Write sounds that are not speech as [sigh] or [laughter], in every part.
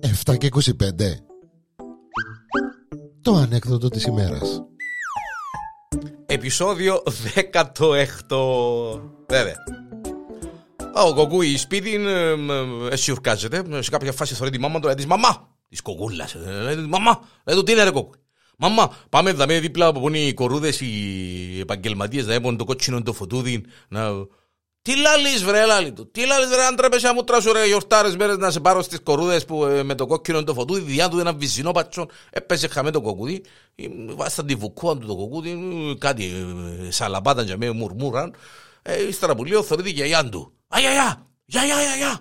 Εφτά και 25 Το ανέκδοτο της ημέρας. Επισόδιο 16 Βέβαια. Ο Κοκούι σπίτι εσιουρκάζεται Σε κάποια φάση θεωρεί τη μάμα του Λέει της μαμά! Της κοκούλας Λέει της μαμά! Λέει του τι είναι ρε Κοκούι Μαμά, πάμε δαμε δίπλα από πόνοι οι κορούδες οι επαγγελματίες, να έχουν το κότσινο το φωτούδι, να... Τι λάλης βρε λάλη του, τι λάλης βρε αν τρέπεσαι μου τράσου ρε γιορτάρες μέρες να σε πάρω στις κορούδες που ε, με το κόκκινο το φωτούδι, διά του ένα βυζινό πατσόν, έπεσε χαμέ το κοκκούδι, βάσταν τη βουκούα του το κοκκούδι, κάτι ε, σαλαπάταν για με μουρμούραν, ε, ύστερα που λίγο θωρείται για γιάν του. Αγιαγιά, γιαγιά, γιαγιά,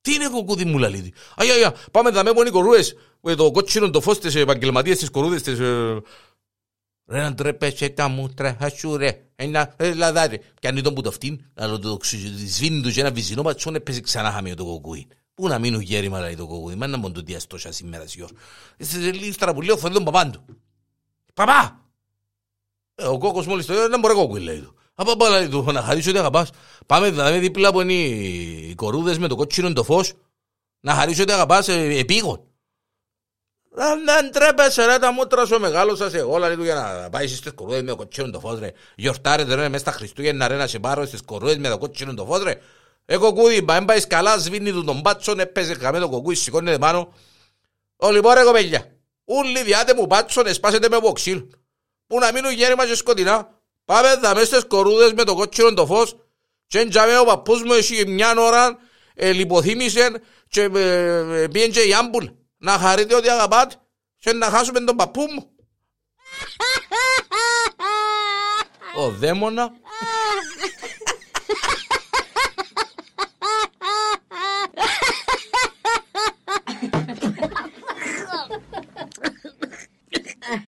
τι είναι κοκκούδι μου λαλίδι. Αγιαγιά, πάμε δαμε πόνοι κορούες, με το κότσινο το φως της επαγγελματίας της κορούδες της... ε, Ρε να τρέπεσαι τα μούτρα, ασού ρε, ένα λαδάρι. Πιάνει τον που το φτύν, αλλά το ξυ- σβήνει τους και ένα βυζινό πατσόν, έπαιζε ξανά χαμείο το κοκκούι. Πού να μείνουν γέρημα λέει το κοκκούι, μα να μόνο το διάσει τόσα σήμερα σιόρ. Ύστερα που λέω θωρεί τον παπάν του. Παπά! Ε, Ο κόκκος μόλις το λέει, δεν μπορεί κόκκουι λέει του. Απαπά λέει του, να χαρίσω ότι αγαπάς. Πάμε δηλαδή δίπλα που είναι οι κορούδες με το κότσινο το φως. Να χαρίσω ότι αγαπάς ε, επίγον. Δεν δεν τρέπεσαι ρε τα μούτρα σου μεγάλο σας εγώ λέει του για να πάει στις κορούδες με το κοτσίνο το φως ρε. Γιορτάρετε ρε μες στα Χριστούγεννα ρε να σε πάρω στις κορούδες με το κοτσίνο το φως ρε. Ε κοκούδι, μπα εν πάεις καλά, σβήνει του τον πάτσον, έπαιζε χαμέ το κοκούδι, σηκώνεται πάνω. Ο λοιπόν ρε κοπέλια, ούλοι διάτε μου πάτσον, εσπάσετε με βοξίλ. Που να μείνουν γέρημα και σκοτεινά. Πάμε δα μες στις κορούδες με το κότσινο το φως. Και εντιαμε ο παππούς μου έχει μια ώρα ε, λιποθύμησε και ε, ε, πήγαινε και η άμπουλ. Να χαρείτε ότι αγαπάτε και να χάσουμε τον παππού μου. [laughs] Ο δαίμονα